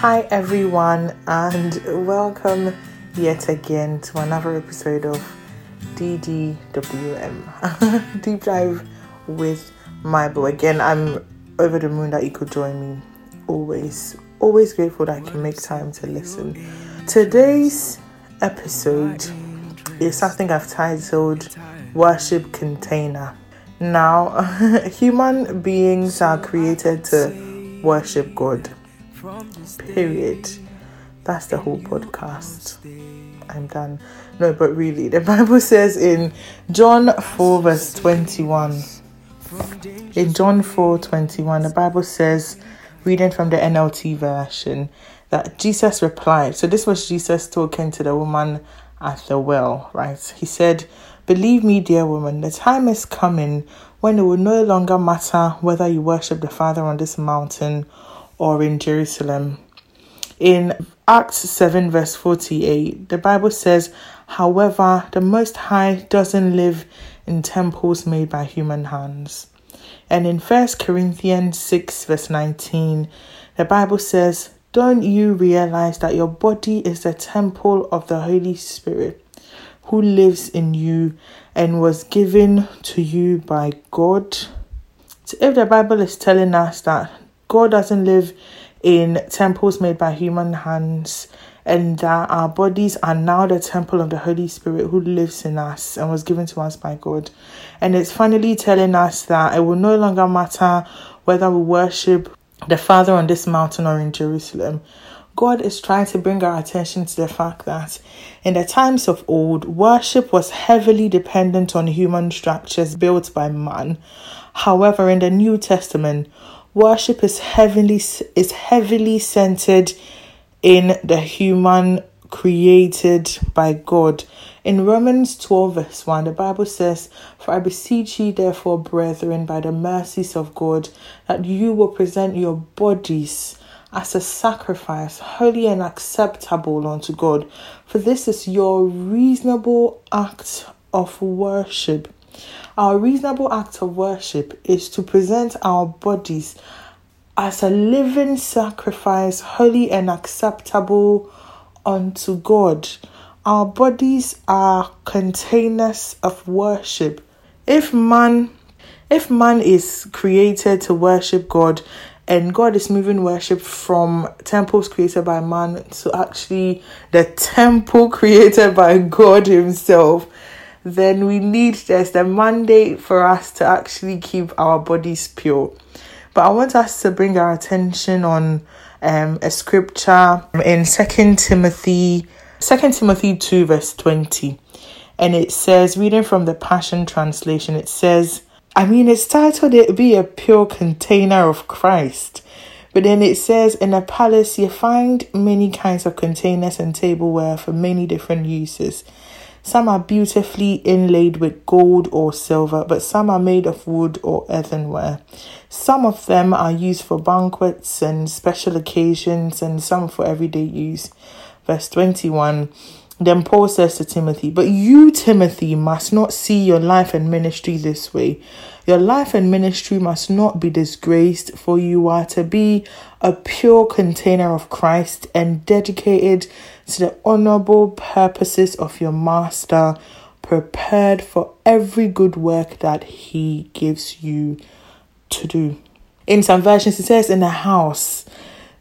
Hi, everyone, and welcome yet again to another episode of DDWM Deep Dive with my Bible. Again, I'm over the moon that you could join me. Always, always grateful that I can make time to listen. Today's episode is something I've titled Worship Container. Now, human beings are created to worship God. Period. That's the whole podcast. I'm done. No, but really, the Bible says in John 4, verse 21. In John 4 21, the Bible says, reading from the NLT version, that Jesus replied. So, this was Jesus talking to the woman at the well, right? He said, Believe me, dear woman, the time is coming when it will no longer matter whether you worship the Father on this mountain or in Jerusalem. In Acts 7, verse 48, the Bible says, However, the Most High doesn't live in temples made by human hands. And in 1 Corinthians 6, verse 19, the Bible says, Don't you realize that your body is the temple of the Holy Spirit who lives in you and was given to you by God? So if the Bible is telling us that God doesn't live in temples made by human hands, and that our bodies are now the temple of the Holy Spirit who lives in us and was given to us by God. And it's finally telling us that it will no longer matter whether we worship the Father on this mountain or in Jerusalem. God is trying to bring our attention to the fact that in the times of old, worship was heavily dependent on human structures built by man. However, in the New Testament, worship is heavily is heavily centered in the human created by God. In Romans 12, verse 1, the Bible says, For I beseech ye, therefore, brethren, by the mercies of God, that you will present your bodies as a sacrifice, holy and acceptable unto God, for this is your reasonable act of worship. Our reasonable act of worship is to present our bodies as a living sacrifice, holy and acceptable unto God. Our bodies are containers of worship. If man if man is created to worship God and God is moving worship from temples created by man to actually the temple created by God Himself, then we need there's the mandate for us to actually keep our bodies pure. But I want us to bring our attention on um, a scripture in Second Timothy, Second Timothy two verse twenty, and it says, reading from the Passion Translation, it says, I mean, it's titled "It Be a Pure Container of Christ." But then it says in a palace you find many kinds of containers and tableware for many different uses. Some are beautifully inlaid with gold or silver, but some are made of wood or earthenware. Some of them are used for banquets and special occasions, and some for everyday use. Verse 21 Then Paul says to Timothy, But you, Timothy, must not see your life and ministry this way. Your life and ministry must not be disgraced, for you are to be a pure container of Christ and dedicated to the honorable purposes of your Master, prepared for every good work that He gives you to do. In some versions, it says, In the house,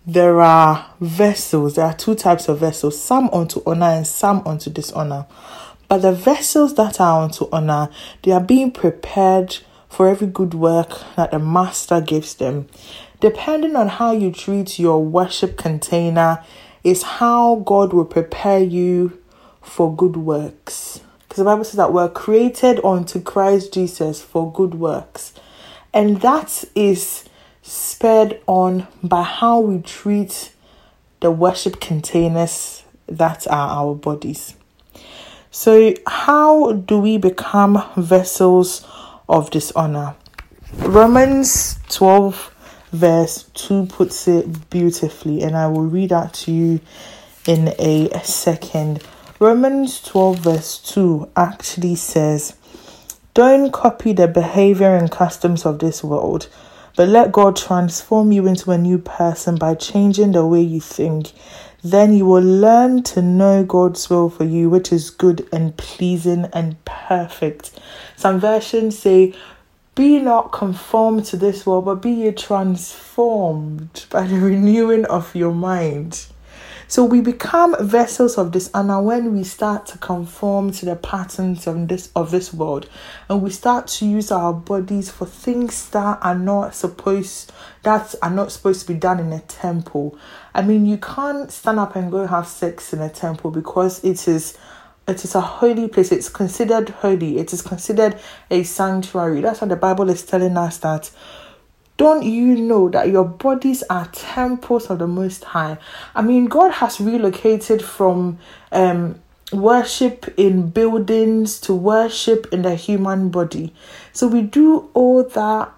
there are vessels. There are two types of vessels, some unto honor and some unto dishonor. But the vessels that are unto honor, they are being prepared for every good work that the Master gives them. Depending on how you treat your worship container, is how God will prepare you for good works. Because the Bible says that we're created unto Christ Jesus for good works. And that is spurred on by how we treat the worship containers that are our bodies. So, how do we become vessels of dishonor. Romans 12, verse 2 puts it beautifully, and I will read that to you in a second. Romans 12, verse 2 actually says, Don't copy the behavior and customs of this world, but let God transform you into a new person by changing the way you think. Then you will learn to know God's will for you, which is good and pleasing and perfect. Some versions say, Be not conformed to this world, but be ye transformed by the renewing of your mind. So we become vessels of dishonor when we start to conform to the patterns of this of this world, and we start to use our bodies for things that are not supposed that are not supposed to be done in a temple. I mean, you can't stand up and go have sex in a temple because it is it is a holy place. It's considered holy. It is considered a sanctuary. That's what the Bible is telling us that don't you know that your bodies are temples of the Most High? I mean, God has relocated from um, worship in buildings to worship in the human body. So we do all that,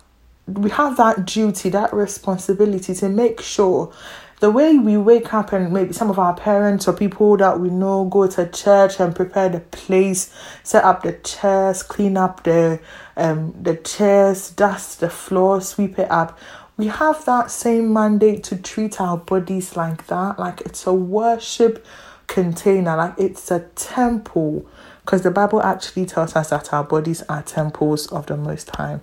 we have that duty, that responsibility to make sure the way we wake up and maybe some of our parents or people that we know go to church and prepare the place, set up the chairs, clean up the um the chairs, dust the floor, sweep it up. We have that same mandate to treat our bodies like that, like it's a worship container, like it's a temple, because the Bible actually tells us that our bodies are temples of the Most High.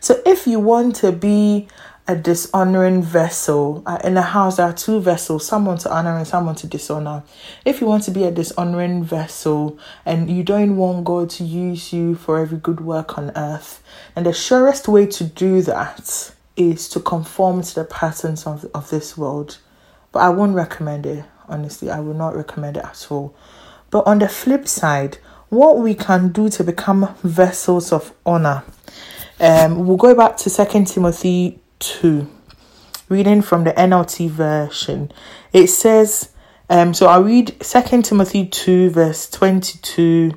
So if you want to be a dishonoring vessel. Uh, in a house, there are two vessels, someone to honor and someone to dishonor. If you want to be a dishonoring vessel and you don't want God to use you for every good work on earth, and the surest way to do that is to conform to the patterns of, of this world. But I won't recommend it, honestly. I will not recommend it at all. But on the flip side, what we can do to become vessels of honor. Um, we'll go back to Second Timothy 2. Reading from the NLT version, it says, um, so I'll read 2 Timothy 2, verse 22,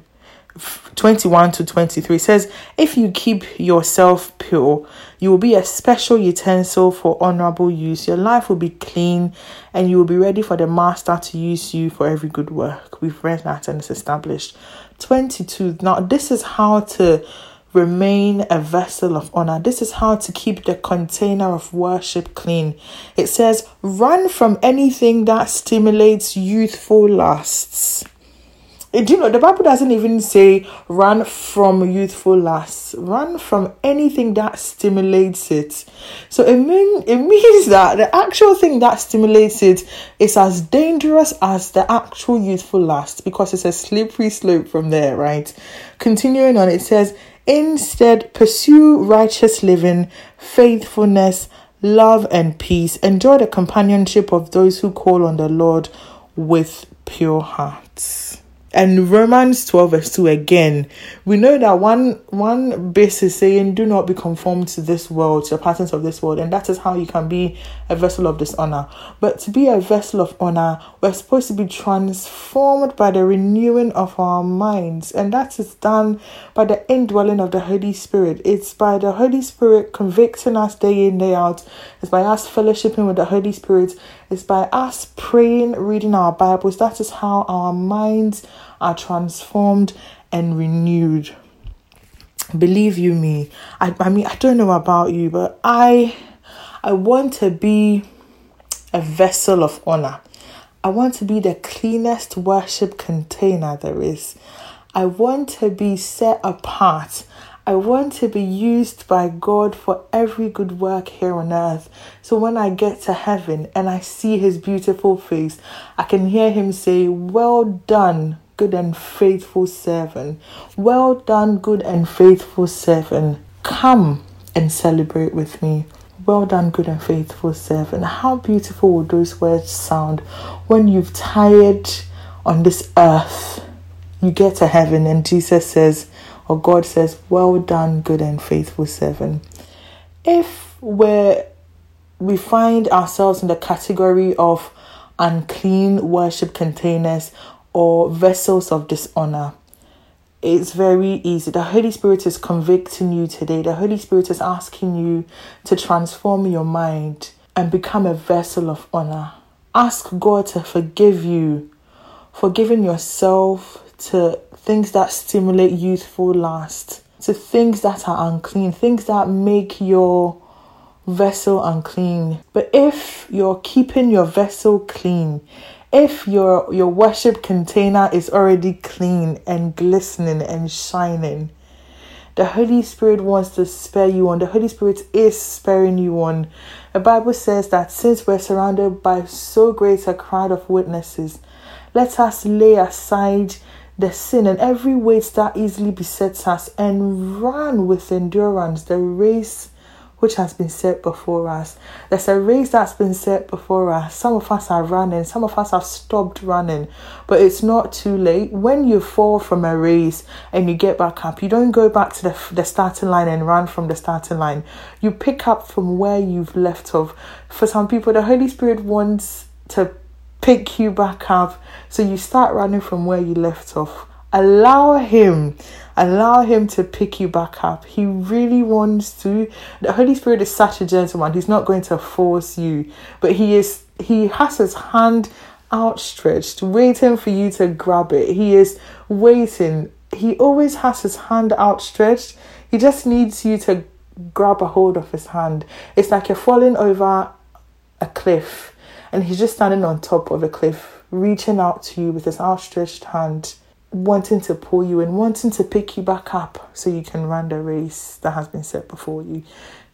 21 to 23. It says, If you keep yourself pure, you will be a special utensil for honorable use. Your life will be clean and you will be ready for the master to use you for every good work. We've read that and it's established. 22. Now, this is how to remain a vessel of honor. This is how to keep the container of worship clean. It says, run from anything that stimulates youthful lusts. Do you know the Bible doesn't even say run from youthful lusts. Run from anything that stimulates it. So it mean it means that the actual thing that stimulates it is as dangerous as the actual youthful lust because it's a slippery slope from there, right? Continuing on, it says Instead, pursue righteous living, faithfulness, love, and peace. Enjoy the companionship of those who call on the Lord with pure hearts and Romans 12 verse 2 again, we know that one one base is saying, Do not be conformed to this world, to the patterns of this world, and that is how you can be a vessel of dishonor. But to be a vessel of honor, we're supposed to be transformed by the renewing of our minds, and that is done by the indwelling of the Holy Spirit. It's by the Holy Spirit convicting us day in, day out, it's by us fellowshipping with the Holy Spirit It's by us praying, reading our Bibles. That is how our minds are transformed and renewed. Believe you me, I, I mean I don't know about you, but I I want to be a vessel of honor. I want to be the cleanest worship container there is. I want to be set apart. I want to be used by God for every good work here on earth. So when I get to heaven and I see his beautiful face, I can hear him say, Well done, good and faithful servant. Well done, good and faithful servant. Come and celebrate with me. Well done, good and faithful servant. How beautiful would those words sound when you've tired on this earth? You get to heaven, and Jesus says, or God says, Well done, good and faithful servant. If we're, we find ourselves in the category of unclean worship containers or vessels of dishonor, it's very easy. The Holy Spirit is convicting you today. The Holy Spirit is asking you to transform your mind and become a vessel of honor. Ask God to forgive you, forgiving yourself, to things that stimulate youthful lust, to things that are unclean, things that make your vessel unclean. But if you're keeping your vessel clean, if your your worship container is already clean and glistening and shining, the Holy Spirit wants to spare you on. The Holy Spirit is sparing you on. The Bible says that since we're surrounded by so great a crowd of witnesses, let us lay aside the sin and every weight that easily besets us and run with endurance the race which has been set before us. There's a race that's been set before us. Some of us are running, some of us have stopped running, but it's not too late. When you fall from a race and you get back up, you don't go back to the, the starting line and run from the starting line. You pick up from where you've left off. For some people, the Holy Spirit wants to pick you back up so you start running from where you left off. Allow Him Allow Him to pick you back up. He really wants to. The Holy Spirit is such a gentleman. He's not going to force you, but He is. He has His hand outstretched, waiting for you to grab it. He is waiting. He always has His hand outstretched. He just needs you to grab a hold of His hand. It's like you're falling over a cliff, and He's just standing on top of a cliff, reaching out to you with His outstretched hand wanting to pull you and wanting to pick you back up so you can run the race that has been set before you.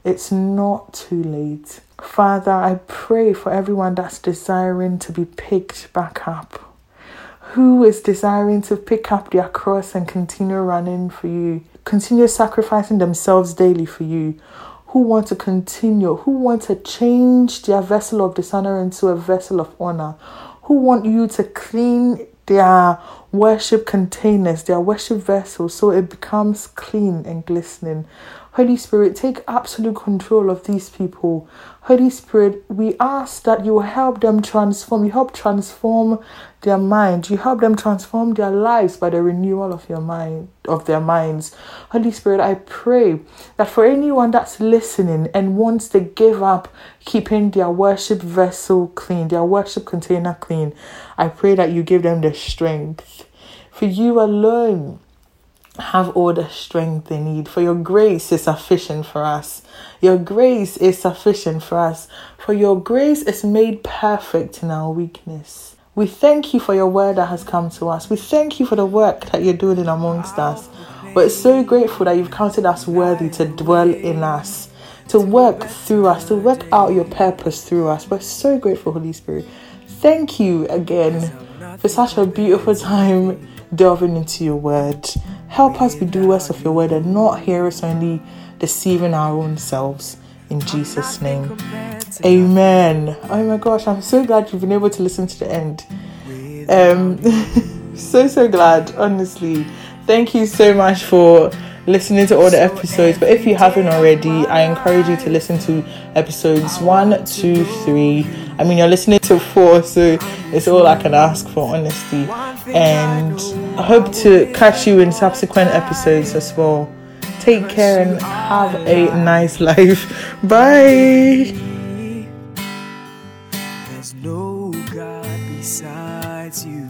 It's not too late. Father, I pray for everyone that's desiring to be picked back up. Who is desiring to pick up their cross and continue running for you, continue sacrificing themselves daily for you? Who want to continue, who want to change their vessel of dishonor into a vessel of honor? Who want you to clean their worship containers, their worship vessels, so it becomes clean and glistening. Holy Spirit, take absolute control of these people. Holy Spirit, we ask that you help them transform. You help transform their mind. You help them transform their lives by the renewal of your mind, of their minds. Holy Spirit, I pray that for anyone that's listening and wants to give up keeping their worship vessel clean, their worship container clean, I pray that you give them the strength. For you alone have all the strength they need. For your grace is sufficient for us. Your grace is sufficient for us. For your grace is made perfect in our weakness. We thank you for your word that has come to us. We thank you for the work that you're doing amongst us. We're so grateful that you've counted us worthy to dwell in us, to work through us, to work out your purpose through us. We're so grateful, Holy Spirit. Thank you again for such a beautiful time delving into your word. Help us be doers of your word and not hearers only, deceiving our own selves. In Jesus' name. Amen. Oh my gosh, I'm so glad you've been able to listen to the end. Um, so, so glad, honestly. Thank you so much for listening to all the episodes. But if you haven't already, I encourage you to listen to episodes one, two, three. I mean, you're listening to four, so it's all I can ask for, honestly. And I hope to catch you in subsequent episodes as well. Take care and have a nice life. Bye. There's no God besides you.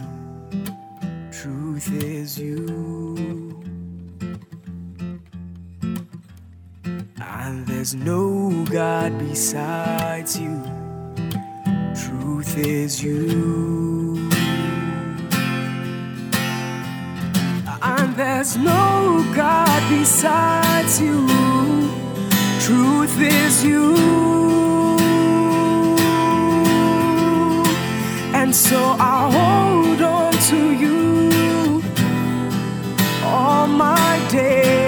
Truth is you. And there's no God besides you truth is you. And there's no God besides you. Truth is you. And so I hold on to you all my days.